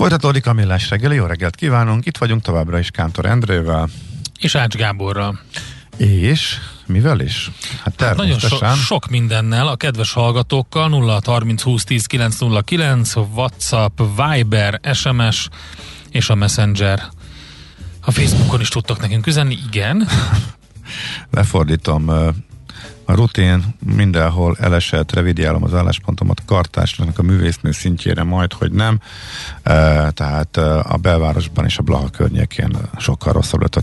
Folytatódik a millás reggeli, jó reggelt kívánunk, itt vagyunk továbbra is Kántor Endrével. És Ács Gáborral. És mivel is? Hát, hát nagyon so, sok mindennel, a kedves hallgatókkal 0 30 20 10 909, WhatsApp, Viber, SMS és a Messenger. A Facebookon is tudtak nekünk üzenni, igen. Lefordítom, rutin mindenhol elesett, revidiálom az álláspontomat kartásnak a művésznő szintjére majd, hogy nem. E, tehát e, a belvárosban és a Blaha környékén sokkal rosszabb lett a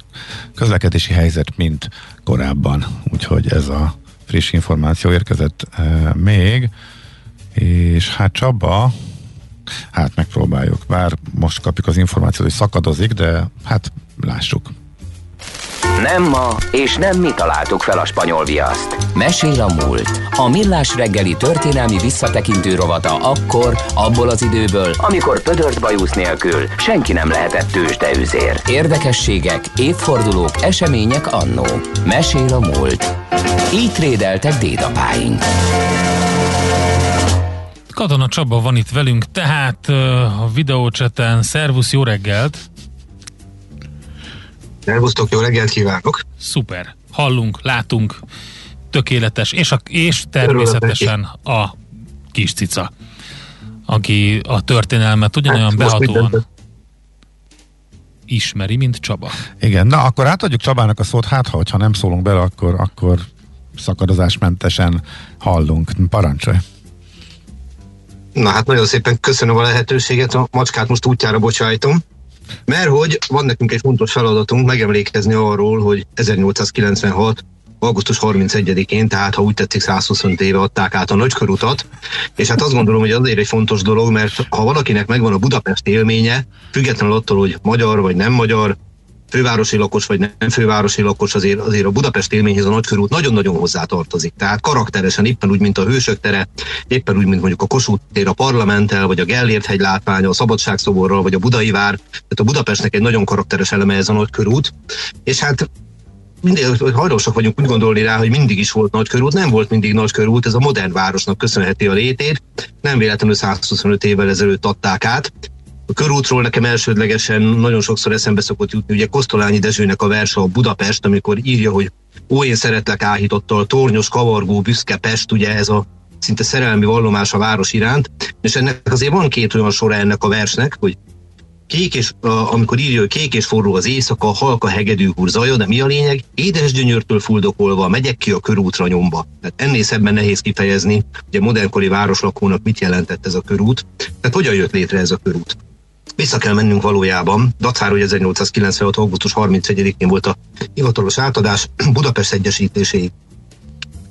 közlekedési helyzet, mint korábban. Úgyhogy ez a friss információ érkezett e, még. És hát Csaba, hát megpróbáljuk. Bár most kapjuk az információt, hogy szakadozik, de hát lássuk. Nem ma, és nem mi találtuk fel a spanyol viaszt. Mesél a múlt. A millás reggeli történelmi visszatekintő rovata akkor, abból az időből, amikor pödört bajusz nélkül senki nem lehetett tőzsdeüzér. Érdekességek, évfordulók, események annó. Mesél a múlt. Így trédeltek dédapáink. Katona Csaba van itt velünk, tehát a videócseten. Szervusz, jó reggelt! Szervusztok, jó reggelt kívánok! Szuper, hallunk, látunk, tökéletes, és, a, és természetesen a kis cica, aki a történelmet ugyanolyan hát, behatóan ismeri, mint Csaba. Igen, na akkor átadjuk Csabának a szót, hát ha, ha nem szólunk bele, akkor, akkor szakadozásmentesen hallunk. Parancsolj! Na hát nagyon szépen köszönöm a lehetőséget, a macskát most útjára bocsájtom. Mert hogy van nekünk egy fontos feladatunk megemlékezni arról, hogy 1896 augusztus 31-én, tehát ha úgy tetszik 125 éve adták át a nagykörutat, és hát azt gondolom, hogy azért egy fontos dolog, mert ha valakinek megvan a Budapest élménye, függetlenül attól, hogy magyar vagy nem magyar, fővárosi lakos vagy nem fővárosi lakos, azért, azért a Budapest élményhez a nagykörút nagyon-nagyon hozzá tartozik. Tehát karakteresen éppen úgy, mint a Hősök tere, éppen úgy, mint mondjuk a Kossuth tér a parlamenttel, vagy a Gellért hegy látványa, a Szabadságszoborral, vagy a Budai vár. Tehát a Budapestnek egy nagyon karakteres eleme ez a nagykörút. És hát mindig hajlósak vagyunk úgy gondolni rá, hogy mindig is volt nagykörút, nem volt mindig nagykörút, ez a modern városnak köszönheti a létét, nem véletlenül 125 évvel ezelőtt adták át, a körútról nekem elsődlegesen nagyon sokszor eszembe szokott jutni, ugye Kosztolányi Dezsőnek a verse a Budapest, amikor írja, hogy ó, én szeretlek áhítottal, tornyos, kavargó, büszke Pest, ugye ez a szinte szerelmi vallomás a város iránt, és ennek azért van két olyan sora ennek a versnek, hogy kék és, amikor írja, hogy kék és forró az éjszaka, halka hegedű hurzaja, de mi a lényeg? Édes gyönyörtől fuldokolva megyek ki a körútra nyomba. Tehát ennél szebben nehéz kifejezni, hogy a modernkori városlakónak mit jelentett ez a körút. Tehát hogyan jött létre ez a körút? Vissza kell mennünk valójában. Dacára, hogy 1896. augusztus 31-én volt a hivatalos átadás Budapest egyesítéséig.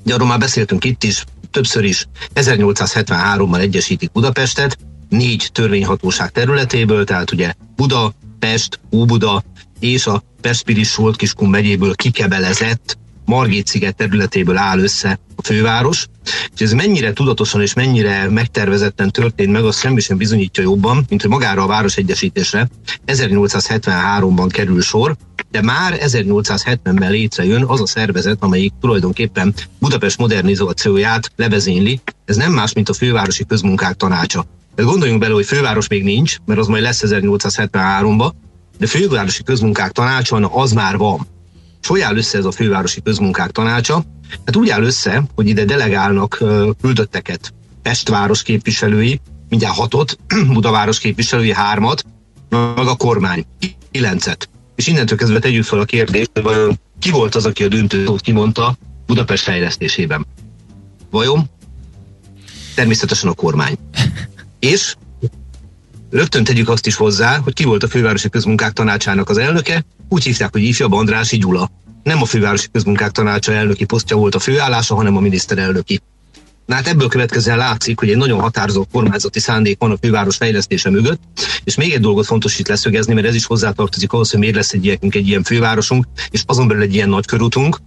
De arról már beszéltünk itt is, többször is. 1873-ban egyesítik Budapestet, négy törvényhatóság területéből, tehát ugye Buda, Pest, Óbuda és a Pestpiris Soltkiskun megyéből kikebelezett Margit sziget területéből áll össze a főváros, és ez mennyire tudatosan és mennyire megtervezetten történt meg, azt semmi sem bizonyítja jobban, mint hogy magára a városegyesítésre 1873-ban kerül sor, de már 1870-ben létrejön az a szervezet, amelyik tulajdonképpen Budapest modernizációját levezényli. Ez nem más, mint a fővárosi közmunkák tanácsa. De gondoljunk bele, hogy főváros még nincs, mert az majd lesz 1873-ban, de fővárosi közmunkák tanácsa az már van. Hogy áll össze ez a fővárosi közmunkák tanácsa? Hát úgy áll össze, hogy ide delegálnak küldötteket Pestváros képviselői, mindjárt hatot, Budaváros képviselői hármat, meg a kormány kilencet. És innentől kezdve tegyük fel a kérdést, hogy ki volt az, aki a döntőt kimondta Budapest fejlesztésében? Vajon? Természetesen a kormány. És rögtön tegyük azt is hozzá, hogy ki volt a fővárosi közmunkák tanácsának az elnöke, úgy hívták, hogy ifjabb Andrási Gyula. Nem a fővárosi közmunkák tanácsa elnöki posztja volt a főállása, hanem a miniszterelnöki. Na hát ebből következően látszik, hogy egy nagyon határozott kormányzati szándék van a főváros fejlesztése mögött, és még egy dolgot fontos itt leszögezni, mert ez is hozzátartozik ahhoz, hogy miért lesz egy ilyen, egy ilyen fővárosunk, és azon belül egy ilyen nagy körútunk.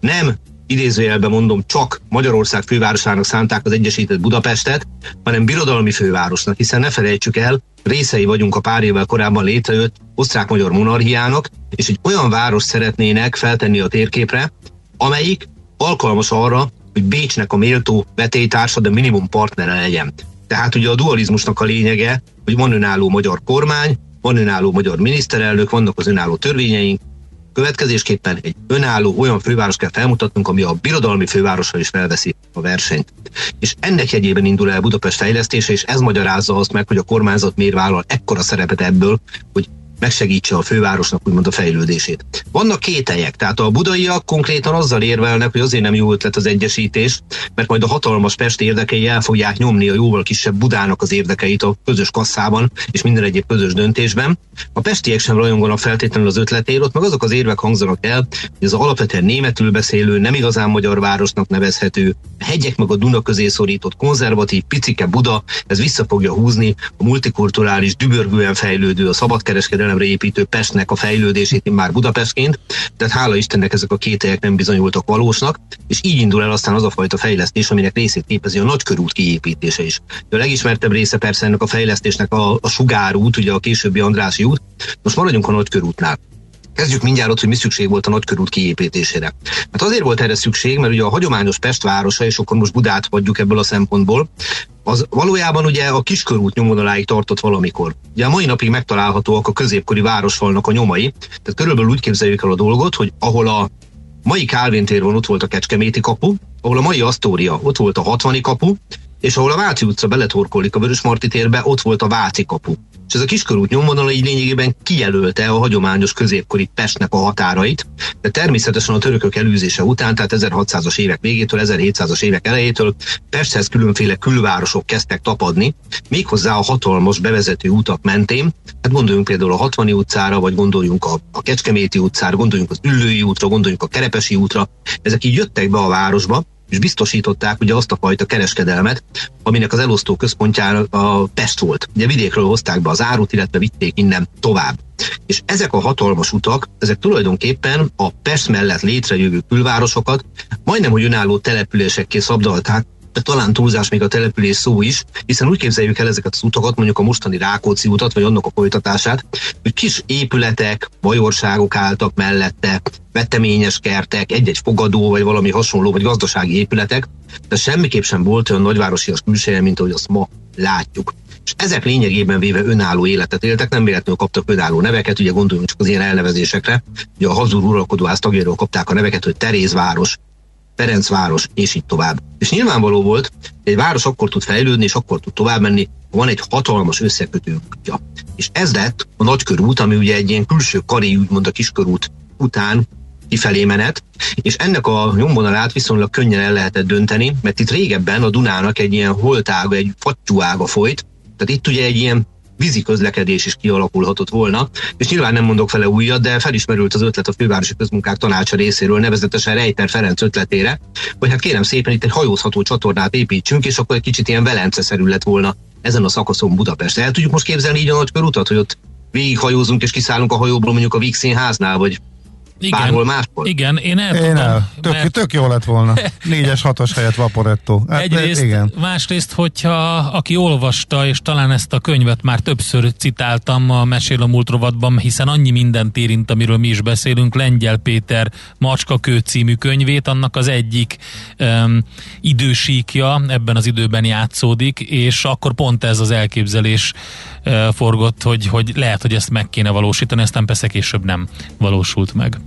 Nem idézőjelben mondom, csak Magyarország fővárosának szánták az Egyesített Budapestet, hanem birodalmi fővárosnak, hiszen ne felejtsük el, részei vagyunk a pár évvel korábban létrejött osztrák-magyar monarchiának, és egy olyan város szeretnének feltenni a térképre, amelyik alkalmas arra, hogy Bécsnek a méltó vetélytársa, de minimum partnere legyen. Tehát ugye a dualizmusnak a lényege, hogy van önálló magyar kormány, van önálló magyar miniszterelnök, vannak az önálló törvényeink, Következésképpen egy önálló olyan főváros kell felmutatnunk, ami a birodalmi fővárossal is felveszi a versenyt. És ennek jegyében indul el Budapest fejlesztése, és ez magyarázza azt meg, hogy a kormányzat miért vállal ekkora szerepet ebből, hogy megsegítse a fővárosnak úgymond a fejlődését. Vannak kételyek, tehát a budaiak konkrétan azzal érvelnek, hogy azért nem jó ötlet az egyesítés, mert majd a hatalmas Pest érdekei el fogják nyomni a jóval kisebb Budának az érdekeit a közös kasszában és minden egyéb közös döntésben. A pestiek sem rajonganak feltétlenül az ötletéért, ott meg azok az érvek hangzanak el, hogy az alapvetően németül beszélő, nem igazán magyar városnak nevezhető, a hegyek meg a Duna közé szorított konzervatív, picike Buda, ez vissza fogja húzni a multikulturális, dübörgően fejlődő, a szabadkereskedelem értelemre építő Pestnek a fejlődését már Budapestként, tehát hála Istennek ezek a kételyek nem bizonyultak valósnak, és így indul el aztán az a fajta fejlesztés, aminek részét képezi a nagykörút kiépítése is. A legismertebb része persze ennek a fejlesztésnek a, a sugárút, ugye a későbbi Andrási út. Most maradjunk a nagykörútnál. Kezdjük mindjárt ott, hogy mi szükség volt a nagykörút kiépítésére. Hát azért volt erre szükség, mert ugye a hagyományos Pest városa, és akkor most Budát hagyjuk ebből a szempontból, az valójában ugye a kiskörút nyomvonaláig tartott valamikor. Ugye a mai napig megtalálhatóak a középkori városfalnak a nyomai, tehát körülbelül úgy képzeljük el a dolgot, hogy ahol a mai Kálvin tér van, ott volt a Kecskeméti kapu, ahol a mai Asztória, ott volt a 60 kapu, és ahol a Váci utca beletorkolik a Vörösmarty térbe, ott volt a Váci kapu. És ez a kiskörút nyomvonal így lényegében kijelölte a hagyományos középkori Pestnek a határait, de természetesen a törökök elűzése után, tehát 1600-as évek végétől, 1700-as évek elejétől Pesthez különféle külvárosok kezdtek tapadni, méghozzá a hatalmas bevezető utak mentén, hát gondoljunk például a 60 utcára, vagy gondoljunk a, a Kecskeméti utcára, gondoljunk az Üllői útra, gondoljunk a Kerepesi útra, ezek így jöttek be a városba, és biztosították ugye azt a fajta kereskedelmet, aminek az elosztó központjára a Pest volt. Ugye vidékről hozták be az árut, illetve vitték innen tovább. És ezek a hatalmas utak, ezek tulajdonképpen a Pest mellett létrejövő külvárosokat majdnem, hogy önálló településekké szabdalták, de talán túlzás még a település szó is, hiszen úgy képzeljük el ezeket az utakat, mondjuk a mostani Rákóczi utat, vagy annak a folytatását, hogy kis épületek, bajorságok álltak mellette, veteményes kertek, egy-egy fogadó, vagy valami hasonló, vagy gazdasági épületek, de semmiképp sem volt olyan nagyvárosi külseje, mint ahogy azt ma látjuk. És ezek lényegében véve önálló életet éltek, nem véletlenül kaptak önálló neveket, ugye gondoljunk csak az ilyen elnevezésekre, ugye a hazur uralkodó ház tagjairól kapták a neveket, hogy Terézváros, Ferencváros, és így tovább. És nyilvánvaló volt, hogy egy város akkor tud fejlődni, és akkor tud tovább menni, ha van egy hatalmas összekötő útja. És ez lett a nagykörút, ami ugye egy ilyen külső karé, úgymond a kiskörút után kifelé menet, és ennek a nyomvonalát viszonylag könnyen el lehetett dönteni, mert itt régebben a Dunának egy ilyen holtága, egy fattyúága folyt, tehát itt ugye egy ilyen vízi közlekedés is kialakulhatott volna, és nyilván nem mondok vele újat, de felismerült az ötlet a fővárosi közmunkák tanácsa részéről, nevezetesen Rejter Ferenc ötletére, hogy hát kérem szépen itt egy hajózható csatornát építsünk, és akkor egy kicsit ilyen Velence-szerű lett volna ezen a szakaszon Budapest. El tudjuk most képzelni így a nagy körutat, hogy ott végighajózunk és kiszállunk a hajóból mondjuk a Víg színháznál, vagy igen, bárhol máshol. Igen, én el én el. Tök, mert... tök jó lett volna. Négyes, hatos helyett Vaporetto. Hát, Egyrészt, igen. másrészt, hogyha aki olvasta, és talán ezt a könyvet már többször citáltam a Mesél a múlt rovatban, hiszen annyi mindent érint, amiről mi is beszélünk, Lengyel Péter Macskakő című könyvét, annak az egyik um, idősíkja ebben az időben játszódik, és akkor pont ez az elképzelés uh, forgott, hogy, hogy lehet, hogy ezt meg kéne valósítani, aztán persze később nem valósult meg.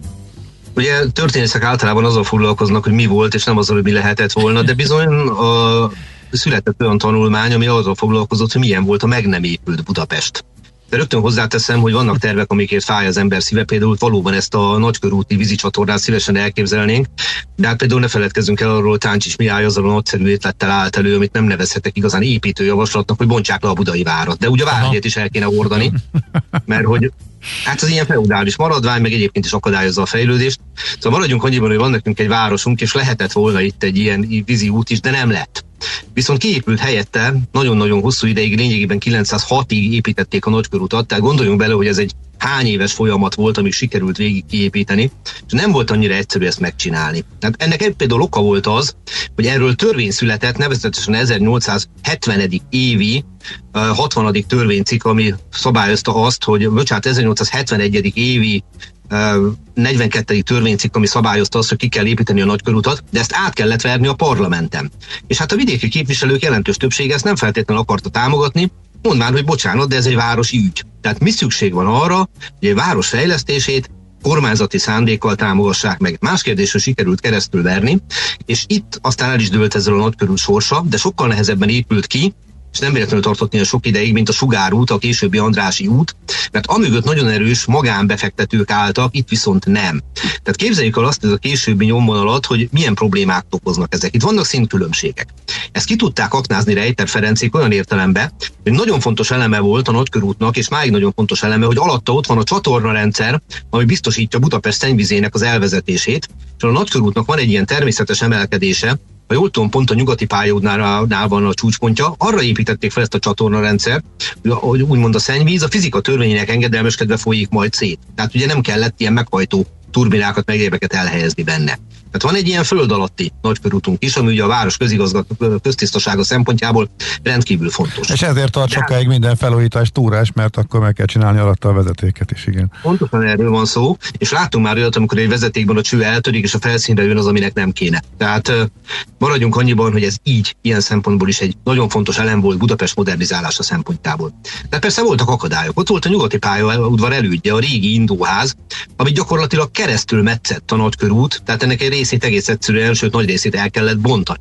Ugye történészek általában azzal foglalkoznak, hogy mi volt, és nem azzal, hogy mi lehetett volna, de bizony a született olyan tanulmány, ami azzal foglalkozott, hogy milyen volt a meg nem épült Budapest. De rögtön hozzáteszem, hogy vannak tervek, amikért fáj az ember szíve, például valóban ezt a nagykörúti vízicsatornát szívesen elképzelnénk, de hát például ne feledkezzünk el arról, Táncsics Mihály azzal a nagyszerű étlettel állt elő, amit nem nevezhetek igazán építőjavaslatnak, hogy bontsák le a budai várat. De ugye a várjét is el kéne ordani, mert hogy Hát az ilyen feudális maradvány, meg egyébként is akadályozza a fejlődést. Szóval maradjunk annyiban, hogy van nekünk egy városunk, és lehetett volna itt egy ilyen vízi út is, de nem lett. Viszont kiépült helyette nagyon-nagyon hosszú ideig, lényegében 906-ig építették a nagykörutat, tehát gondoljunk bele, hogy ez egy hány éves folyamat volt, amíg sikerült végig kiépíteni, és nem volt annyira egyszerű ezt megcsinálni. Tehát ennek például oka volt az, hogy erről törvény született, nevezetesen 1870. évi 60. törvénycikk, ami szabályozta azt, hogy, bocsánat, 1871. évi 42. törvénycikk, ami szabályozta azt, hogy ki kell építeni a nagykörutat, de ezt át kellett verni a parlamenten. És hát a vidéki képviselők jelentős többsége ezt nem feltétlenül akarta támogatni, mondván, hogy bocsánat, de ez egy városi ügy. Tehát mi szükség van arra, hogy egy város fejlesztését kormányzati szándékkal támogassák meg. Más kérdésről sikerült keresztül verni, és itt aztán el is dőlt ezzel a nagykörű sorsa, de sokkal nehezebben épült ki, és nem véletlenül tartott ilyen sok ideig, mint a Sugárút, a későbbi Andrási út, mert amögött nagyon erős magánbefektetők álltak, itt viszont nem. Tehát képzeljük el azt, ez a későbbi nyomvonalat, hogy milyen problémák okoznak ezek. Itt vannak szintkülönbségek. Ezt ki tudták aknázni Rejter Ferencék olyan értelembe, hogy nagyon fontos eleme volt a nagykörútnak, és máig nagyon fontos eleme, hogy alatta ott van a csatornarendszer, ami biztosítja Budapest szennyvizének az elvezetését, és a nagykörútnak van egy ilyen természetes emelkedése, ha jól tudom, pont a nyugati pályaudnál van a csúcspontja, arra építették fel ezt a csatornarendszert, hogy úgymond a szennyvíz a fizika törvényének engedelmeskedve folyik majd szét. Tehát ugye nem kellett ilyen meghajtó turbinákat, meg elhelyezni benne. Tehát van egy ilyen föld alatti nagykörútunk is, ami ugye a város közigazgató köztisztasága szempontjából rendkívül fontos. És ezért tart De sokáig minden felújítás túrás, mert akkor meg kell csinálni alatta a vezetéket is, igen. Pontosan erről van szó, és láttunk már olyat, amikor egy vezetékben a cső eltörik, és a felszínre jön az, aminek nem kéne. Tehát maradjunk annyiban, hogy ez így, ilyen szempontból is egy nagyon fontos elem volt Budapest modernizálása szempontjából. Tehát persze voltak akadályok. Ott volt a nyugati pályaudvar elődje, a régi indóház, ami gyakorlatilag keresztül metszett a nagykörút, tehát ennek egy részét egész egyszerűen, sőt nagy részét el kellett bontani.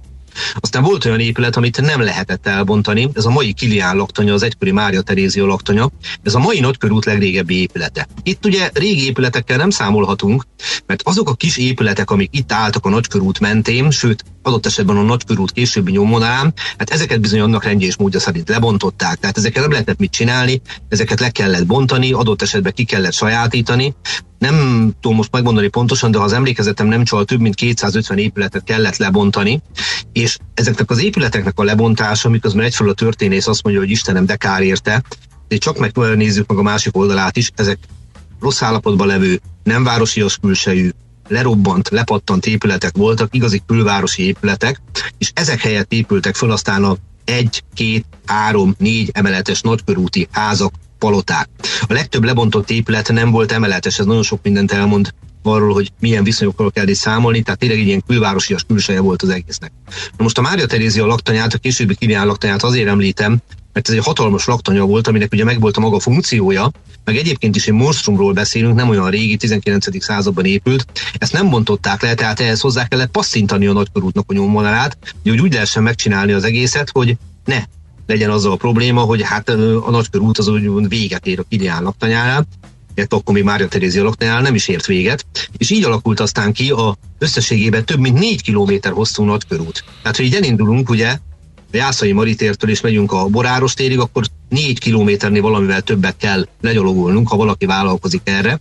Aztán volt olyan épület, amit nem lehetett elbontani, ez a mai Kilián laktanya, az egykori Mária Terézia laktanya, ez a mai nagykörút legrégebbi épülete. Itt ugye régi épületekkel nem számolhatunk, mert azok a kis épületek, amik itt álltak a nagykörút mentén, sőt adott esetben a nagykörút későbbi nyomvonalán, hát ezeket bizony annak rendje és módja szerint lebontották, tehát ezeket nem lehetett mit csinálni, ezeket le kellett bontani, adott esetben ki kellett sajátítani, nem tudom most megmondani pontosan, de ha az emlékezetem nem csal, több mint 250 épületet kellett lebontani, és ezeknek az épületeknek a lebontása, miközben egyfelől a történész azt mondja, hogy Istenem, de kár érte, de csak megnézzük meg a másik oldalát is, ezek rossz állapotban levő, nem városias külsejű, lerobbant, lepattant épületek voltak, igazi külvárosi épületek, és ezek helyett épültek föl aztán a egy, két, három, négy emeletes nagykörúti házak, paloták. A legtöbb lebontott épület nem volt emeletes, ez nagyon sok mindent elmond arról, hogy milyen viszonyokkal kell is számolni, tehát tényleg egy ilyen külvárosias külseje volt az egésznek. Na most a Mária Terézia laktanyát, a későbbi Kilián laktanyát azért említem, mert ez egy hatalmas laktanya volt, aminek ugye megvolt a maga funkciója, meg egyébként is egy monstrumról beszélünk, nem olyan régi, 19. században épült. Ezt nem bontották le, tehát ehhez hozzá kellett passzintani a nagykorútnak a nyomvonalát, hogy úgy lehessen megcsinálni az egészet, hogy ne legyen az a probléma, hogy hát a nagykörút az úgy véget ér a Kilián laktanyánál, illetve akkor még Mária Terézia laktanyánál nem is ért véget, és így alakult aztán ki a összességében több mint 4 kilométer hosszú nagykörút. Tehát, hogy így elindulunk, ugye, Jászai Maritértől és megyünk a Boráros térig, akkor négy kilométernél valamivel többet kell legyalogolnunk, ha valaki vállalkozik erre.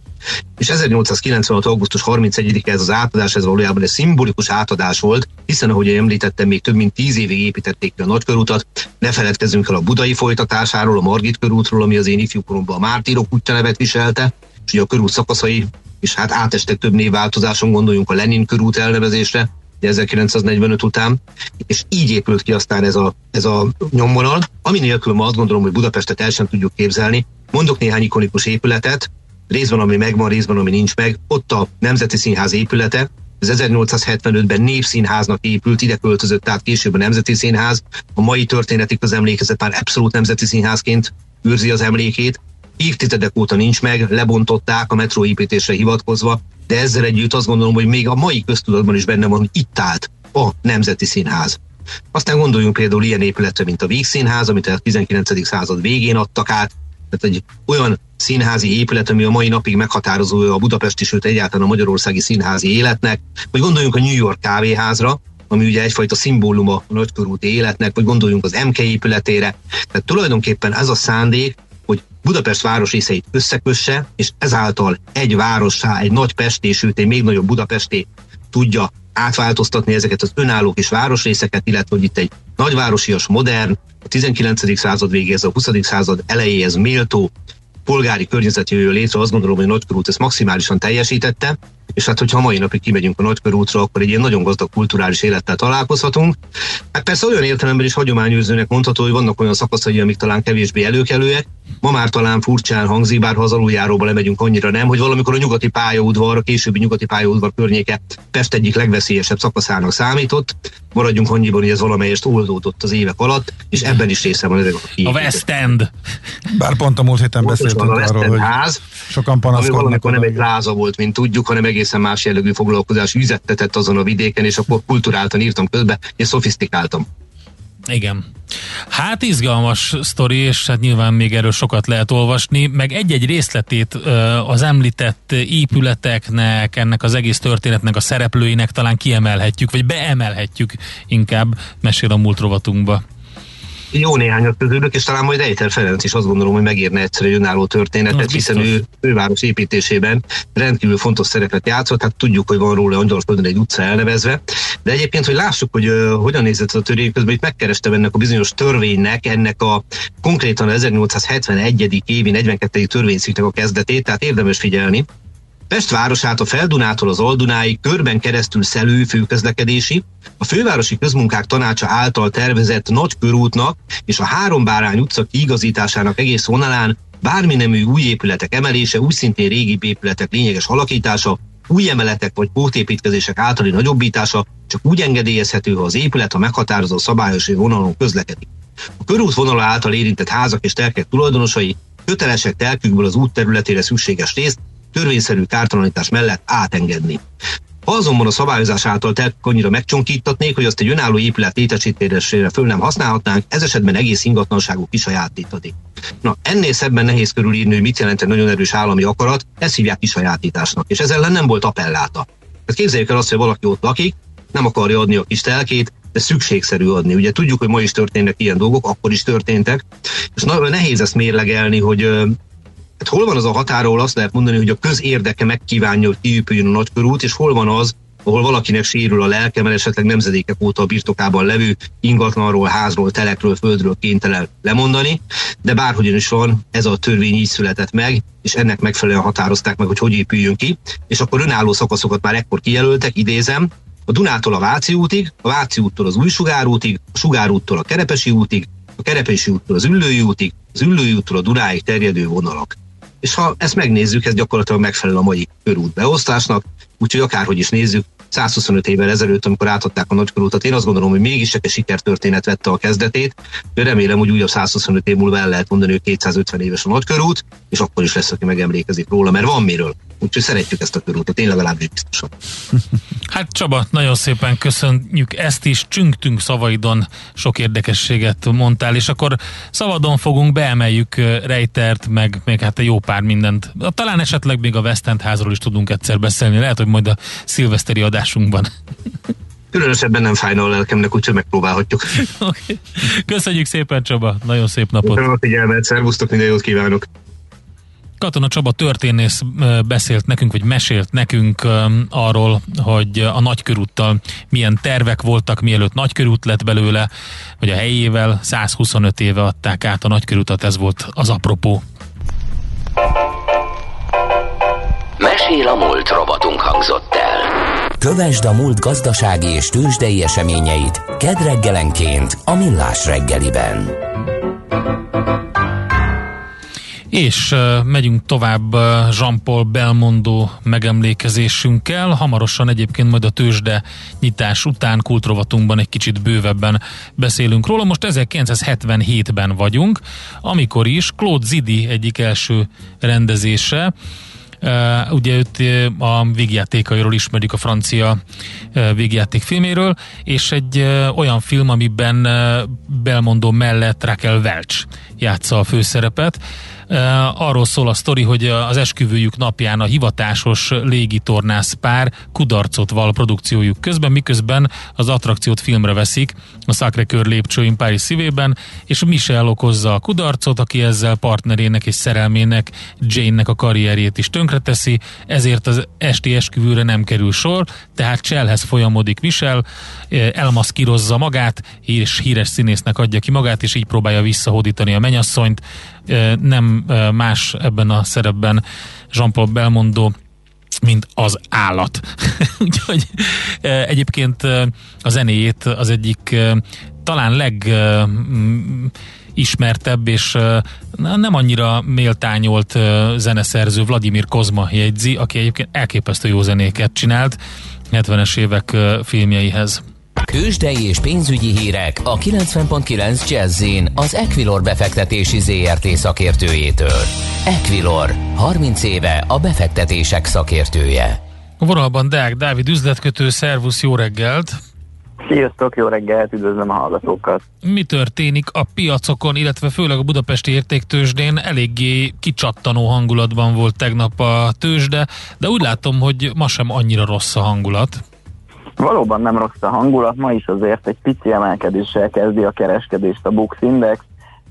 És 1896. augusztus 31-e ez az átadás, ez valójában egy szimbolikus átadás volt, hiszen ahogy említettem, még több mint tíz évig építették ki a nagykörutat. Ne feledkezzünk el a budai folytatásáról, a Margit körútról, ami az én ifjúkoromban a Mártírok útja nevet viselte, és ugye a körút szakaszai és hát átestek több névváltozáson, gondoljunk a Lenin körút elnevezésre, 1945 után, és így épült ki aztán ez a, ez a nyomvonal, ami nélkül ma azt gondolom, hogy Budapestet el sem tudjuk képzelni. Mondok néhány ikonikus épületet, részben ami megvan, részben ami nincs meg. Ott a Nemzeti Színház épülete, ez 1875-ben népszínháznak épült, ide költözött, tehát később a Nemzeti Színház. A mai történeti közemlékezet már abszolút Nemzeti Színházként őrzi az emlékét. Évtizedek óta nincs meg, lebontották a metróépítésre hivatkozva, de ezzel együtt azt gondolom, hogy még a mai köztudatban is benne van, hogy itt állt a Nemzeti Színház. Aztán gondoljunk például ilyen épületre, mint a Vígszínház, amit a 19. század végén adtak át, tehát egy olyan színházi épület, ami a mai napig meghatározó a budapesti, sőt egyáltalán a magyarországi színházi életnek, vagy gondoljunk a New York kávéházra, ami ugye egyfajta szimbóluma a nagykörúti életnek, vagy gondoljunk az MK épületére. Tehát tulajdonképpen ez a szándék, Budapest városrészeit összekösse, és ezáltal egy várossá, egy nagy Pesté, sőt egy még nagyobb Budapesté tudja átváltoztatni ezeket az önálló kis városrészeket, illetve hogy itt egy nagyvárosias, modern, a 19. század végéhez, a 20. század elejéhez méltó polgári környezet jöjjön létre, azt gondolom, hogy a nagykörút ezt maximálisan teljesítette, és hát, hogyha mai napig kimegyünk a nagykörútra, akkor egy ilyen nagyon gazdag kulturális élettel találkozhatunk. Hát persze olyan értelemben is hagyományőrzőnek mondható, hogy vannak olyan szakaszai, amik talán kevésbé előkelőek, ma már talán furcsán hangzik, bár ha az aluljáróba lemegyünk annyira nem, hogy valamikor a nyugati pályaudvar, a későbbi nyugati pályaudvar környéke Pest egyik legveszélyesebb szakaszának számított. Maradjunk annyiban, hogy ez valamelyest oldódott az évek alatt, és ebben is része van ezek a A West End. Bár pont a múlt héten beszéltünk arról, hogy ház, sokan panaszkodnak. Ami valamikor nem egy láza volt, mint tudjuk, hanem egészen más jellegű foglalkozás üzettetett azon a vidéken, és akkor kulturáltan írtam közben, és szofisztikáltam. Igen. Hát izgalmas sztori, és hát nyilván még erről sokat lehet olvasni, meg egy-egy részletét az említett épületeknek, ennek az egész történetnek a szereplőinek talán kiemelhetjük, vagy beemelhetjük inkább mesél a múlt rovatunkba jó néhányat közülük, és talán majd Ejter Ferenc is azt gondolom, hogy megérne egyszer egy önálló történetet, hiszen ő főváros építésében rendkívül fontos szerepet játszott, hát tudjuk, hogy van róla Angyalföldön egy utca elnevezve, de egyébként, hogy lássuk, hogy uh, hogyan nézett a törvény, közben itt megkerestem ennek a bizonyos törvénynek, ennek a konkrétan 1871. évi 42. törvényszűknek a kezdetét, tehát érdemes figyelni. Pest városát a Feldunától az Aldunáig körben keresztül szelő főközlekedési, a fővárosi közmunkák tanácsa által tervezett nagy körútnak és a három bárány utca kiigazításának egész vonalán bármi nemű új épületek emelése, úgy szintén régi épületek lényeges alakítása, új emeletek vagy pótépítkezések általi nagyobbítása csak úgy engedélyezhető, ha az épület a meghatározó szabályos vonalon közlekedik. A körút vonala által érintett házak és telkek tulajdonosai kötelesek telkükből az út területére szükséges részt törvényszerű kártalanítás mellett átengedni. Ha azonban a szabályozás által telkük annyira megcsonkítatnék, hogy azt egy önálló épület létesítésére föl nem használhatnánk, ez esetben egész ingatlanságuk kisajátítani. Na, ennél szebben nehéz körülírni, hogy mit jelent egy nagyon erős állami akarat, ezt hívják kisajátításnak, és ez ellen nem volt appelláta. Tehát képzeljük el azt, hogy valaki ott lakik, nem akarja adni a kis telkét, de szükségszerű adni. Ugye tudjuk, hogy ma is történnek ilyen dolgok, akkor is történtek, és nagyon nehéz ezt mérlegelni, hogy Hát hol van az a határól azt lehet mondani, hogy a közérdeke megkívánja, hogy kiépüljön a nagykörút, és hol van az, ahol valakinek sérül a lelke, mert esetleg nemzedékek óta a birtokában levő ingatlanról, házról, telekről, földről kénytelen lemondani, de bárhogyan is van, ez a törvény így született meg, és ennek megfelelően határozták meg, hogy hogy épüljön ki, és akkor önálló szakaszokat már ekkor kijelöltek, idézem, a Dunától a Váci útig, a Váci úttól az Új Sugárútig, a Sugárúttól a Kerepesi útig, a Kerepesi úttól az Üllői útig, az Üllői úttól a Dunáig terjedő vonalak. És ha ezt megnézzük, ez gyakorlatilag megfelel a mai körút beosztásnak, úgyhogy akárhogy is nézzük, 125 évvel ezelőtt, amikor átadták a nagykörútat, én azt gondolom, hogy mégis egy sikertörténet vette a kezdetét, de remélem, hogy újabb 125 év múlva el lehet mondani, hogy 250 éves a nagykörút, és akkor is lesz, aki megemlékezik róla, mert van miről. Úgyhogy szeretjük ezt a körútot, én legalábbis biztosan. Hát Csaba, nagyon szépen köszönjük ezt is, csünktünk szavaidon sok érdekességet mondtál, és akkor szabadon fogunk, beemeljük Reitert, meg még hát egy jó pár mindent. Talán esetleg még a West End házról is tudunk egyszer beszélni, lehet, hogy majd a szilveszteri adásunkban. Különösebben nem fájna a lelkemnek, úgyhogy megpróbálhatjuk. okay. Köszönjük szépen Csaba, nagyon szép napot. Köszönöm a figyelmet, szervusztok, minden jót kívánok. Katona Csaba történész beszélt nekünk, vagy mesélt nekünk arról, hogy a nagykörúttal milyen tervek voltak, mielőtt nagykörút lett belőle, hogy a helyével 125 éve adták át a nagykörútat, ez volt az apropó. Mesél a múlt robotunk hangzott el. Kövesd a múlt gazdasági és tőzsdei eseményeit kedreggelenként a Millás reggeliben. És uh, megyünk tovább uh, Jean-Paul Belmondo megemlékezésünkkel. Hamarosan egyébként majd a tőzsde nyitás után kultrovatunkban egy kicsit bővebben beszélünk róla. Most 1977-ben vagyunk, amikor is Claude Zidi egyik első rendezése Uh, ugye őt a végjátékairól ismerjük a francia uh, végjáték filméről, és egy uh, olyan film, amiben Belmondo mellett Raquel Welch játsza a főszerepet. Arról szól a sztori, hogy az esküvőjük napján a hivatásos légitornász pár kudarcot val produkciójuk közben, miközben az attrakciót filmre veszik a Sacré-Cœur lépcsőin Párizs szívében, és Michel okozza a kudarcot, aki ezzel partnerének és szerelmének, Jane-nek a karrierjét is tönkreteszi, ezért az esti esküvőre nem kerül sor, tehát Cselhez folyamodik Michel, elmaszkírozza magát, és híres színésznek adja ki magát, és így próbálja visszahódítani a menyasszonyt. Nem más ebben a szerepben Jean-Paul Belmondo, mint az állat. Úgyhogy egyébként a zenéjét az egyik talán leg ismertebb és nem annyira méltányolt zeneszerző Vladimir Kozma jegyzi, aki egyébként elképesztő jó zenéket csinált 70-es évek filmjeihez. Kősdei és pénzügyi hírek a 90.9 jazz az Equilor befektetési ZRT szakértőjétől. Equilor, 30 éve a befektetések szakértője. A vonalban Deák Dávid üzletkötő, szervusz, jó reggelt! Sziasztok, jó reggelt, üdvözlöm a hallgatókat! Mi történik a piacokon, illetve főleg a budapesti értéktősdén? Eléggé kicsattanó hangulatban volt tegnap a tőzsde, de úgy látom, hogy ma sem annyira rossz a hangulat. Valóban nem rossz a hangulat, ma is azért egy pici emelkedéssel kezdi a kereskedést a Bux Index,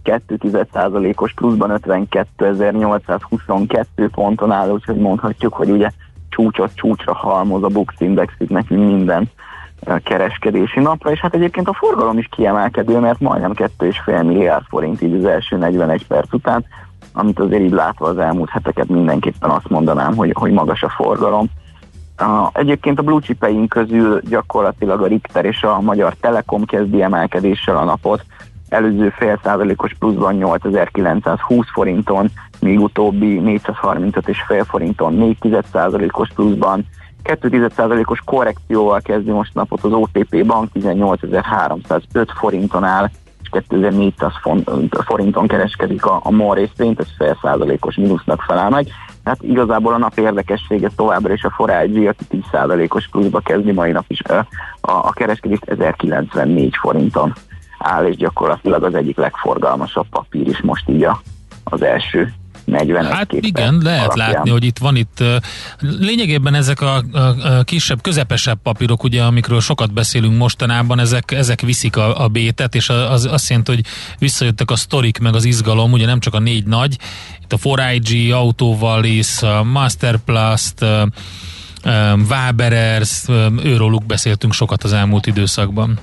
2,1%-os pluszban 52.822 ponton áll, úgyhogy mondhatjuk, hogy ugye csúcsot csúcsra halmoz a Bux Index itt nekünk minden kereskedési napra, és hát egyébként a forgalom is kiemelkedő, mert majdnem 2,5 milliárd forint így az első 41 perc után, amit azért így látva az elmúlt heteket mindenképpen azt mondanám, hogy, hogy magas a forgalom. Uh, egyébként a blue chipeink közül gyakorlatilag a Richter és a Magyar Telekom kezdi emelkedéssel a napot, előző fél százalékos pluszban 8920 forinton, míg utóbbi 435 és fél forinton 4 százalékos pluszban, 2,1%-os korrekcióval kezdi most napot az OTP bank, 18.305 forinton áll, és 2400 forinton kereskedik a, a MOL részvényt, ez fél százalékos mínusznak felel meg. Tehát igazából a nap érdekessége továbbra is a Forágyi, aki 10%-os pluszba kezdi mai nap is a, a kereskedést 1094 forinton áll, és gyakorlatilag az egyik legforgalmasabb papír is most így a, az első 40 Hát igen, lehet alapján. látni, hogy itt van itt lényegében ezek a, a, a kisebb, közepesebb papírok, ugye, amikről sokat beszélünk mostanában, ezek, ezek viszik a, a bétet, és az azt jelenti, hogy visszajöttek a sztorik, meg az izgalom, ugye nem csak a négy nagy, itt a 4IG, Autovalis, Masterplast, Waberers, őróluk beszéltünk sokat az elmúlt időszakban.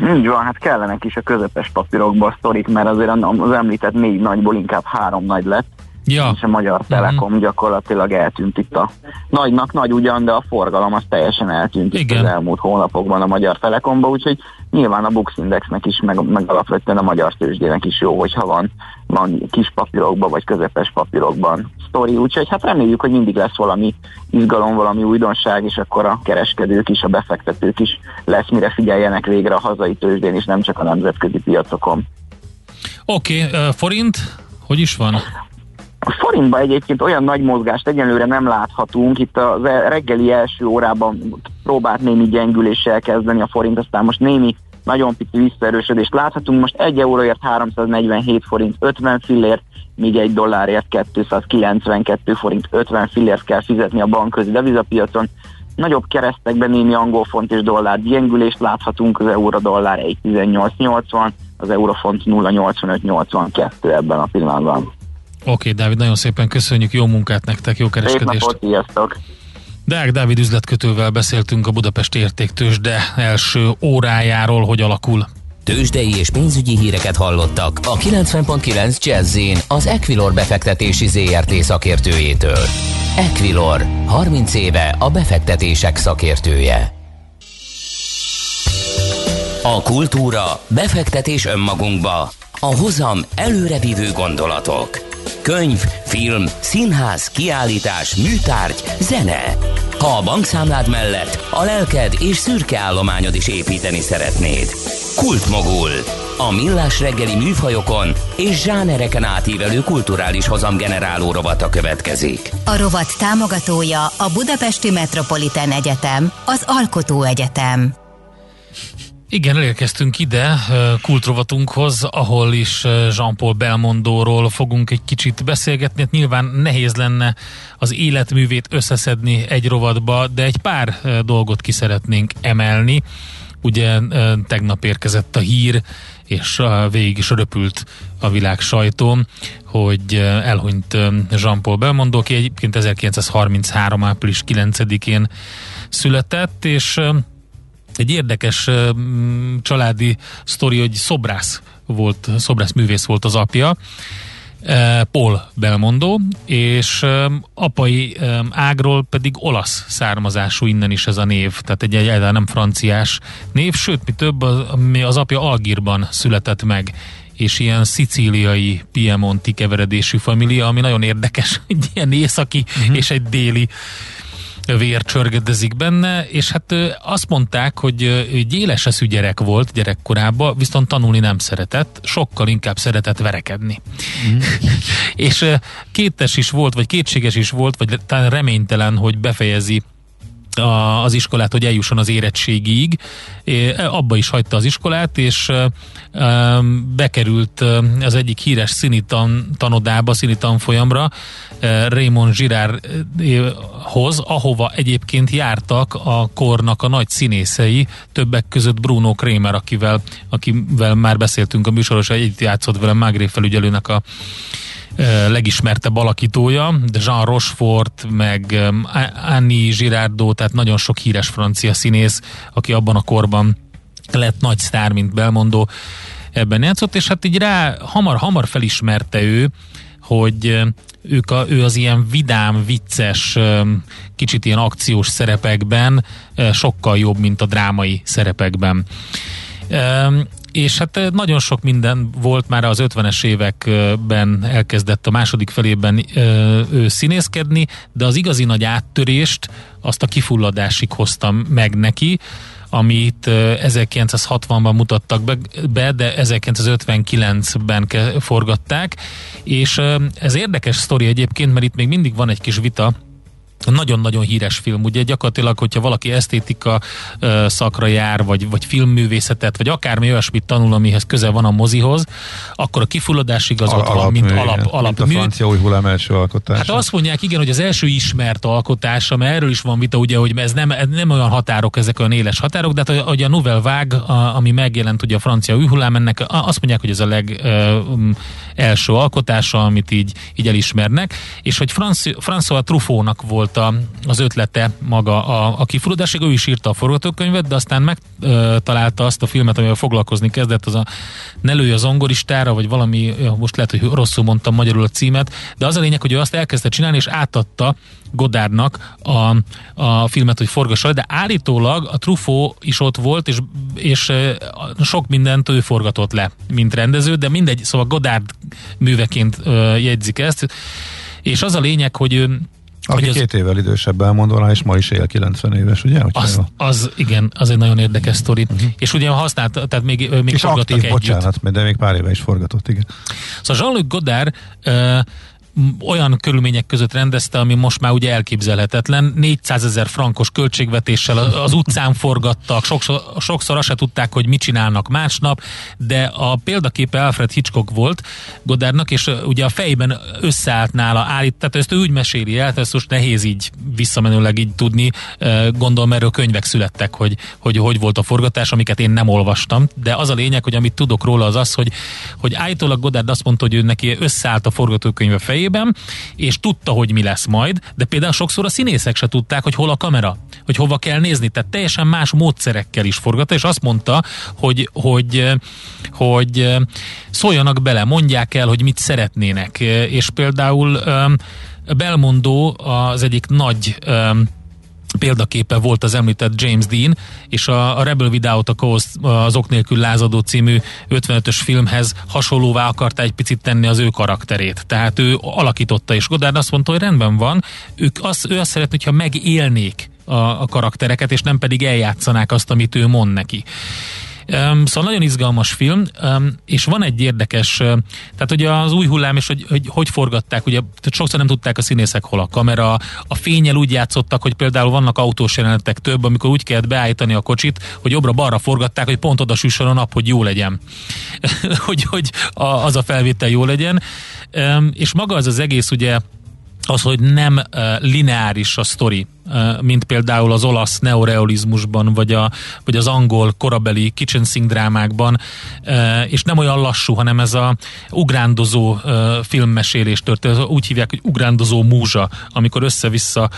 Így van, hát kellenek is a közepes papírokba a sztorik, mert azért az említett négy nagyból inkább három nagy lett, ja. és a Magyar mhm. Telekom uh-huh. gyakorlatilag eltűnt itt a nagynak nagy ugyan, de a forgalom az teljesen eltűnt Igen. itt az elmúlt hónapokban a Magyar Telekomba, úgyhogy nyilván a Bux Indexnek is, meg, meg alapvetően a magyar tőzsdének is jó, hogyha van, van kis papírokban vagy közepes papírokban sztori, úgyhogy hát reméljük, hogy mindig lesz valami izgalom, valami újdonság, és akkor a kereskedők is, a befektetők is lesz, mire figyeljenek végre a hazai tőzsdén, és nem csak a nemzetközi piacokon. Oké, okay, uh, forint, hogy is van? A forintban egyébként olyan nagy mozgást egyelőre nem láthatunk. Itt a e- reggeli első órában próbált némi gyengüléssel kezdeni a forint, aztán most némi nagyon pici visszaerősödést láthatunk. Most 1 euróért 347 forint 50 fillért, míg egy dollárért 292 forint 50 fillért kell fizetni a bankközi devizapiacon. Nagyobb keresztekben némi angol font és dollár gyengülést láthatunk, az euró dollár 1,1880, az eurofont 0,8582 ebben a pillanatban. Oké, okay, Dávid, nagyon szépen köszönjük, jó munkát nektek, jó kereskedést! Szép napot, sziasztok! Deák Dávid üzletkötővel beszéltünk a Budapest értéktős, de első órájáról, hogy alakul. Tőzsdei és pénzügyi híreket hallottak a 90.9 jazz az Equilor befektetési ZRT szakértőjétől. Equilor, 30 éve a befektetések szakértője. A kultúra, befektetés önmagunkba, a hozam előrevívő gondolatok könyv, film, színház, kiállítás, műtárgy, zene. Ha a bankszámlád mellett a lelked és szürke állományod is építeni szeretnéd. Kultmogul. A millás reggeli műfajokon és zsánereken átívelő kulturális hozamgeneráló rovata következik. A rovat támogatója a Budapesti Metropolitán Egyetem, az Alkotó Egyetem. Igen, elérkeztünk ide kultrovatunkhoz, ahol is Jean-Paul Belmondóról fogunk egy kicsit beszélgetni. Hát nyilván nehéz lenne az életművét összeszedni egy rovatba, de egy pár dolgot ki szeretnénk emelni. Ugye tegnap érkezett a hír, és végig is röpült a világ sajtó, hogy elhunyt Jean-Paul Belmondo, aki egyébként 1933. április 9-én született, és egy érdekes családi sztori, hogy szobrász volt, szobrász művész volt az apja, Paul Belmondo, és apai ágról pedig olasz származású innen is ez a név, tehát egy egyáltalán nem franciás név, sőt, mi több, az apja Algírban született meg, és ilyen szicíliai, piemonti keveredésű família, ami nagyon érdekes, egy ilyen északi uh-huh. és egy déli vér csörgedezik benne, és hát azt mondták, hogy egy eszű gyerek volt gyerekkorában, viszont tanulni nem szeretett, sokkal inkább szeretett verekedni. Mm. és kétes is volt, vagy kétséges is volt, vagy talán reménytelen, hogy befejezi a, az iskolát, hogy eljusson az érettségig. Abba is hagyta az iskolát, és bekerült az egyik híres színi tan, tanodába, színi tanfolyamra, Raymond Girardhoz, ahova egyébként jártak a kornak a nagy színészei, többek között Bruno Kramer, akivel, akivel már beszéltünk a műsoros, együtt játszott vele Magré felügyelőnek a legismertebb alakítója, de Jean Rochefort, meg Annie Girardot, tehát nagyon sok híres francia színész, aki abban a korban lett nagy sztár, mint Belmondo, ebben játszott, és hát így rá hamar-hamar felismerte ő, hogy ők a, ő az ilyen vidám, vicces, kicsit ilyen akciós szerepekben sokkal jobb, mint a drámai szerepekben és hát nagyon sok minden volt már az 50-es években elkezdett a második felében ő színészkedni, de az igazi nagy áttörést azt a kifulladásig hoztam meg neki, amit 1960-ban mutattak be, de 1959-ben forgatták, és ez érdekes sztori egyébként, mert itt még mindig van egy kis vita nagyon-nagyon híres film, ugye gyakorlatilag, hogyha valaki esztétika szakra jár, vagy, vagy filmművészetet, vagy akármi olyasmit tanul, amihez köze van a mozihoz, akkor a kifulladásig az ott van, mint alap, alap mint a francia új hullám első alkotása. Hát azt mondják, igen, hogy az első ismert alkotása, mert erről is van vita, ugye, hogy ez nem, nem olyan határok, ezek olyan éles határok, de hát, hogy a Nouvelle Vague, a, ami megjelent ugye a francia új hullám, ennek azt mondják, hogy ez a leg um, első alkotása, amit így, így elismernek, és hogy François Truffautnak volt volt a, az ötlete maga a, a kifulladásig, ő is írta a forgatókönyvet, de aztán megtalálta azt a filmet, amivel foglalkozni kezdett, az a Ne lőj a zongoristára, vagy valami, most lehet, hogy rosszul mondtam magyarul a címet, de az a lényeg, hogy ő azt elkezdte csinálni, és átadta Godárnak a, a filmet, hogy forgassa, de állítólag a Truffaut is ott volt, és, és sok mindent ő forgatott le, mint rendező, de mindegy, szóval Godard műveként jegyzik ezt, és az a lényeg, hogy ő aki két az... évvel idősebb elmondóan, és ma is él 90 éves, ugye? Az, az, igen, az egy nagyon érdekes sztori. Uh-huh. És ugye használt, tehát még, még és aktív, együtt. bocsánat, de még pár éve is forgatott, igen. Szóval Jean-Luc Godard uh, olyan körülmények között rendezte, ami most már ugye elképzelhetetlen. 400 ezer frankos költségvetéssel az utcán forgattak, sokszor, sokszor azt se tudták, hogy mit csinálnak másnap, de a példaképe Alfred Hitchcock volt Godárnak, és ugye a fejben összeállt nála állít, tehát ezt ő úgy meséli el, ezt most nehéz így visszamenőleg így tudni, gondolom erről könyvek születtek, hogy, hogy hogy volt a forgatás, amiket én nem olvastam, de az a lényeg, hogy amit tudok róla az az, hogy, hogy állítólag Godard azt mondta, hogy ő neki összeállt a forgatókönyve fejében, fejében, és tudta, hogy mi lesz majd, de például sokszor a színészek se tudták, hogy hol a kamera, hogy hova kell nézni, tehát teljesen más módszerekkel is forgatta, és azt mondta, hogy, hogy, hogy szóljanak bele, mondják el, hogy mit szeretnének, és például Belmondó az egyik nagy példaképe volt az említett James Dean, és a, a Rebel Without a Cause, az Ok nélkül lázadó című 55-ös filmhez hasonlóvá akarta egy picit tenni az ő karakterét. Tehát ő alakította, és Godard azt mondta, hogy rendben van, ők azt, ő azt szeretné, hogyha megélnék a, a karaktereket, és nem pedig eljátszanák azt, amit ő mond neki. Szóval nagyon izgalmas film, és van egy érdekes, tehát ugye az új hullám, és hogy hogy, hogy forgatták, ugye sokszor nem tudták a színészek hol a kamera, a fényel úgy játszottak, hogy például vannak autós jelenetek több, amikor úgy kellett beállítani a kocsit, hogy jobbra-balra forgatták, hogy pont oda süssön a nap, hogy jó legyen. hogy hogy a, az a felvétel jó legyen. És maga az az egész ugye az, hogy nem lineáris a sztori mint például az olasz neorealizmusban, vagy, a, vagy az angol korabeli kitchen drámákban, és nem olyan lassú, hanem ez a ugrándozó filmmesélés történt. Úgy hívják, hogy ugrándozó múzsa, amikor össze-vissza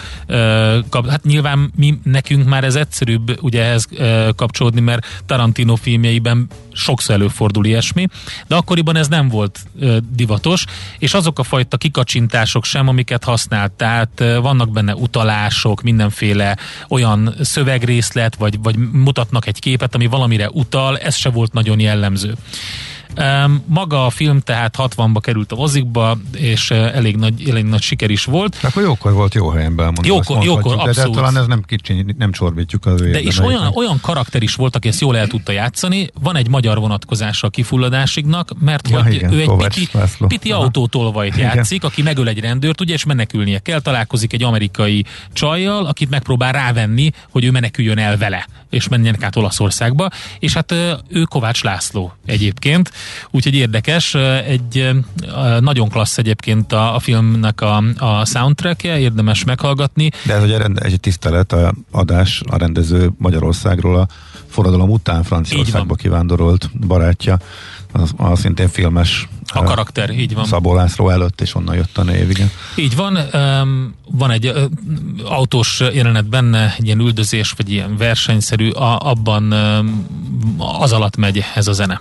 kap. Hát nyilván mi, nekünk már ez egyszerűbb ugye ehhez kapcsolódni, mert Tarantino filmjeiben sokszor előfordul ilyesmi, de akkoriban ez nem volt divatos, és azok a fajta kikacsintások sem, amiket használt, tehát vannak benne utalások, látok mindenféle olyan szövegrészlet, vagy, vagy mutatnak egy képet, ami valamire utal, ez se volt nagyon jellemző. Maga a film tehát 60-ba került a mozikba, és elég nagy, elég nagy siker is volt. Akkor jókor volt jó helyen belmondva. Jókor, jókor de, abszolút. De talán ez nem kicsi, nem csorbítjuk az ő De és olyan, olyan karakter is volt, aki ezt jól el tudta játszani. Van egy magyar vonatkozása a kifulladásignak, mert ja, hogy igen, ő egy Kovács piti, piti autótolvajt játszik, aki megöl egy rendőrt, ugye, és menekülnie kell. Találkozik egy amerikai csajjal, akit megpróbál rávenni, hogy ő meneküljön el vele, és menjenek át Olaszországba. És hát ő Kovács László egyébként Úgyhogy érdekes, egy nagyon klassz egyébként a, a filmnek a, a soundtrackje, érdemes meghallgatni. De ez ugye egy tisztelet a adás a rendező Magyarországról a forradalom után Franciaországba kivándorolt barátja, az, az szintén filmes a karakter, így van. Szabó László előtt, és onnan jött a név, igen. Így van, um, van egy uh, autós jelenet benne, egy ilyen üldözés, vagy ilyen versenyszerű, a, abban um, az alatt megy ez a zene.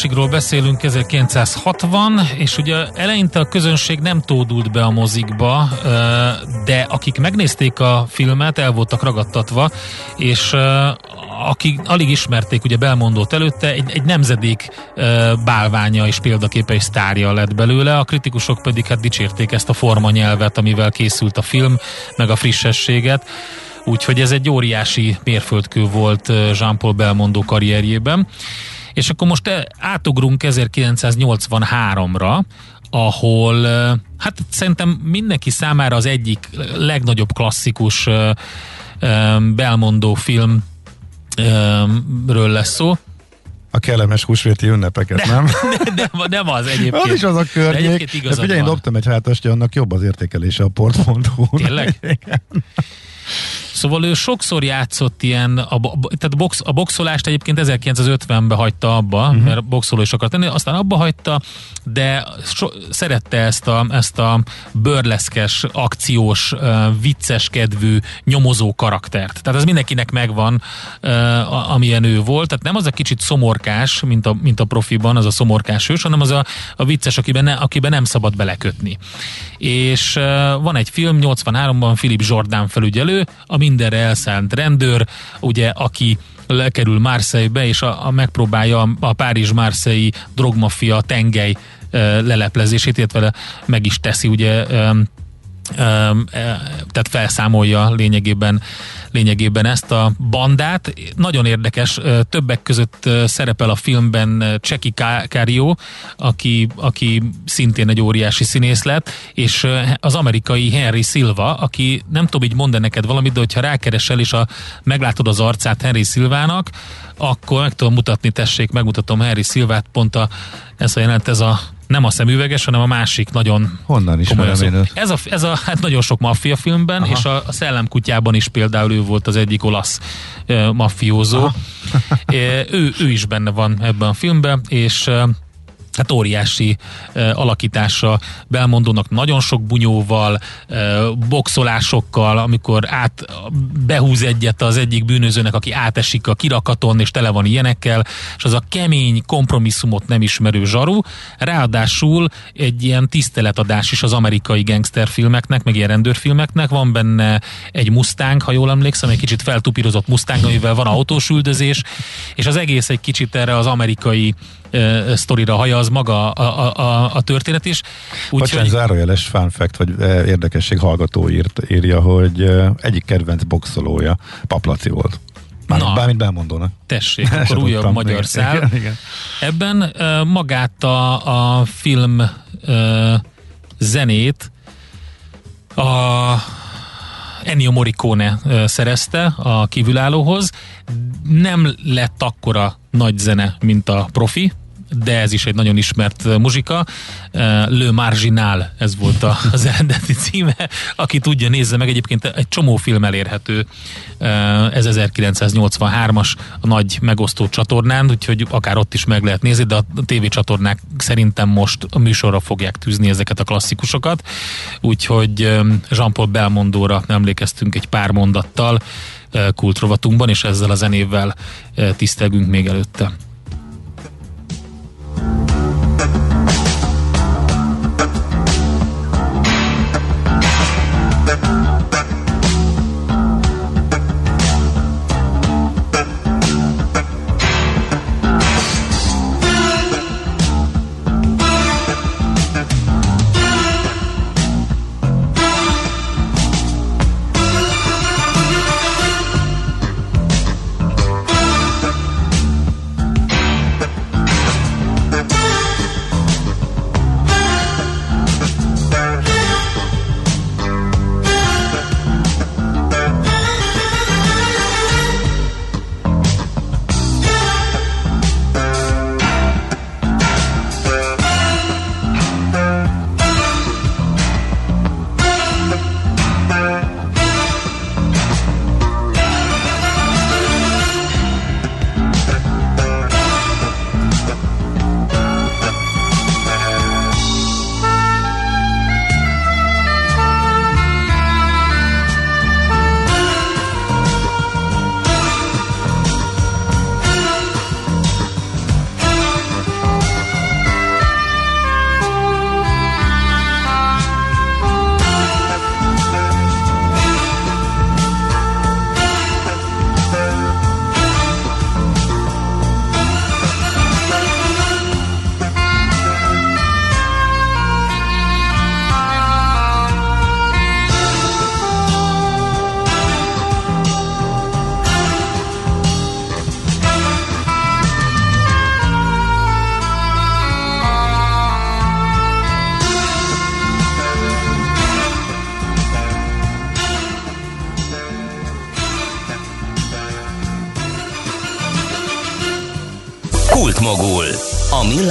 kifullodásigról beszélünk 1960, és ugye eleinte a közönség nem tódult be a mozikba, de akik megnézték a filmet, el voltak ragadtatva, és akik alig ismerték ugye Belmondót előtte, egy, egy nemzedék bálványa és példaképe és sztárja lett belőle, a kritikusok pedig hát dicsérték ezt a formanyelvet, amivel készült a film, meg a frissességet. Úgyhogy ez egy óriási mérföldkő volt Jean-Paul Belmondo karrierjében. És akkor most eh, átugrunk 1983-ra, ahol hát szerintem mindenki számára az egyik legnagyobb klasszikus belmondó filmről lesz szó. A kellemes húsvéti ünnepeket, de, nem? De, de, nem az egyébként. Az is az a környék. De figyelj, én dobtam egy hátast, annak jobb az értékelése a port.hu. Tényleg? Szóval ő sokszor játszott ilyen, a, tehát box, a boxolást egyébként 1950-ben hagyta abba, uh-huh. mert boxoló is akart tenni, aztán abba hagyta, de so, szerette ezt a, ezt a bőrleszkes, akciós, vicces kedvű, nyomozó karaktert. Tehát ez mindenkinek megvan, amilyen ő volt. Tehát nem az a kicsit szomorkás, mint a, mint a profiban, az a szomorkás hős, hanem az a, a vicces, akiben, ne, akiben nem szabad belekötni. És van egy film, 83-ban Philip Jordan felügyelő, ami mindenre elszánt rendőr, ugye, aki lekerül Marseille-be, és a, a megpróbálja a Párizs-Marseille drogmafia tengely leleplezését, illetve meg is teszi, ugye tehát felszámolja lényegében, lényegében ezt a bandát. Nagyon érdekes, többek között szerepel a filmben Cseki Cario, aki, aki szintén egy óriási színész lett, és az amerikai Henry Silva, aki nem tudom így mondani neked valamit, de hogyha rákeresel és a, meglátod az arcát Henry Silvának, akkor meg tudom mutatni, tessék, megmutatom Henry Silvát, pont a, ez a jelent, ez a Nem a szemüveges, hanem a másik nagyon Honnan is Ez a, ez a hát nagyon sok maffia filmben, Aha. és a, a Szellemkutyában is például ő volt az egyik olasz uh, maffiózó. ő, ő is benne van ebben a filmben, és hát óriási uh, alakítása Belmondónak nagyon sok bunyóval, uh, boxolásokkal, amikor át behúz egyet az egyik bűnözőnek, aki átesik a kirakaton, és tele van ilyenekkel, és az a kemény kompromisszumot nem ismerő zsaru, ráadásul egy ilyen tiszteletadás is az amerikai gangsterfilmeknek, meg ilyen rendőrfilmeknek, van benne egy Mustang, ha jól emlékszem, egy kicsit feltupírozott Mustang, amivel van autós üldözés, és az egész egy kicsit erre az amerikai sztorira haja az maga a, a, a, a történet is. Úgy, Bocsánat, hogy... zárójeles fun fact, vagy érdekesség hallgató írt, írja, hogy egyik kedvenc boxolója Paplaci volt. Már, Na, bármit belmondónak. Tessék, akkor újabb tudtam, magyar igen, szál. Igen, igen. Ebben uh, magát a, a film uh, zenét a Ennio Morricone szerezte a kívülállóhoz. Nem lett akkora nagy zene, mint a profi, de ez is egy nagyon ismert muzsika. Le Marginal, ez volt az eredeti címe. Aki tudja, nézze meg, egyébként egy csomó film elérhető. Ez 1983-as a nagy megosztó csatornán, úgyhogy akár ott is meg lehet nézni, de a tévécsatornák szerintem most a műsorra fogják tűzni ezeket a klasszikusokat. Úgyhogy Jean-Paul Belmondóra emlékeztünk egy pár mondattal kultrovatunkban, és ezzel a zenével tisztelgünk még előtte. Thank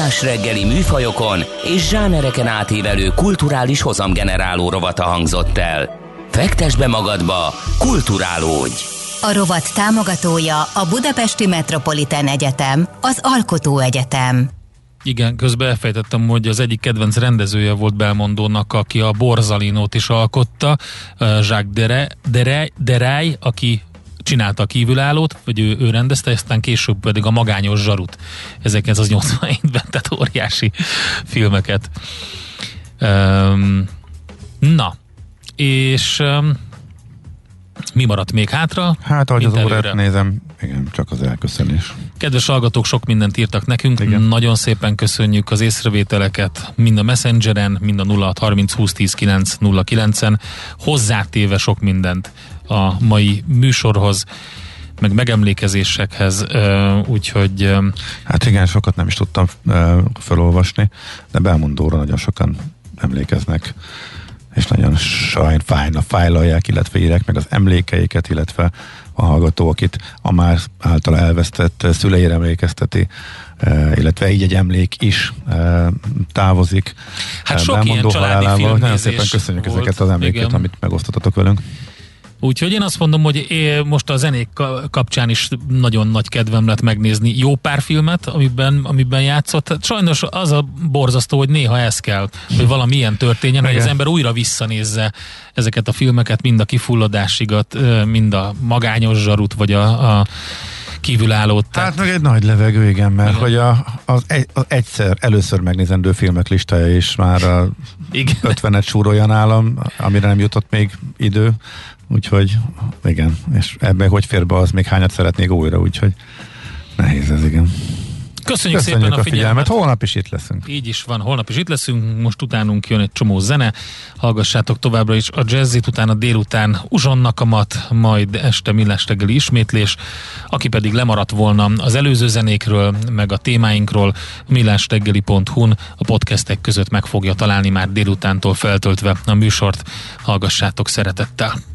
millás reggeli műfajokon és zsánereken átívelő kulturális hozamgeneráló rovata hangzott el. Fektes be magadba, kulturálódj! A rovat támogatója a Budapesti Metropolitán Egyetem, az Alkotó Egyetem. Igen, közben elfejtettem, hogy az egyik kedvenc rendezője volt Belmondónak, aki a Borzalinót is alkotta, Jacques Deray, Deray, Deray aki csinálta a kívülállót, vagy ő, ő rendezte, aztán később pedig a Magányos Zsarut 1987-ben, tehát óriási filmeket. Um, na, és um, mi maradt még hátra? Hát, ahogy az órát nézem, igen, csak az elköszönés. Kedves hallgatók, sok mindent írtak nekünk. Igen. Nagyon szépen köszönjük az észrevételeket, mind a Messengeren, mind a 0630 20 10 9 09-en. Hozzátéve sok mindent a mai műsorhoz meg megemlékezésekhez, úgyhogy... Hát igen, sokat nem is tudtam felolvasni, de Belmondóra nagyon sokan emlékeznek, és nagyon sajn, fájna, fájlalják, illetve írják meg az emlékeiket, illetve a hallgató, akit a már által elvesztett szüleire emlékezteti illetve így egy emlék is távozik. Hát sok ilyen családi Nagyon szépen köszönjük volt. ezeket az emléket, Igen. amit megosztottatok velünk. Úgyhogy én azt mondom, hogy most a zenék kapcsán is nagyon nagy kedvem lett megnézni jó pár filmet, amiben, amiben játszott. Hát sajnos az a borzasztó, hogy néha ez kell, hogy valami ilyen történjen, Igen. hogy az ember újra visszanézze ezeket a filmeket, mind a kifulladásigat, mind a magányos zsarut, vagy a, a kívülállót. Hát meg egy nagy levegő, igen, mert igen. hogy a, az, egy, az egyszer, először megnézendő filmek listája is már a igen. 50-et súrolja nálam, amire nem jutott még idő, úgyhogy igen, és ebben hogy fér be, az még hányat szeretnék újra, úgyhogy nehéz ez, igen. Köszönjük, Köszönjük szépen a, a figyelmet. figyelmet. Holnap is itt leszünk. Így is van, holnap is itt leszünk. Most utánunk jön egy csomó zene. Hallgassátok továbbra is a jazzit, utána délután uzsonnakamat, majd este millás reggeli ismétlés. Aki pedig lemaradt volna az előző zenékről, meg a témáinkról, millásreggeli.hu-n a podcastek között meg fogja találni már délutántól feltöltve a műsort. Hallgassátok szeretettel.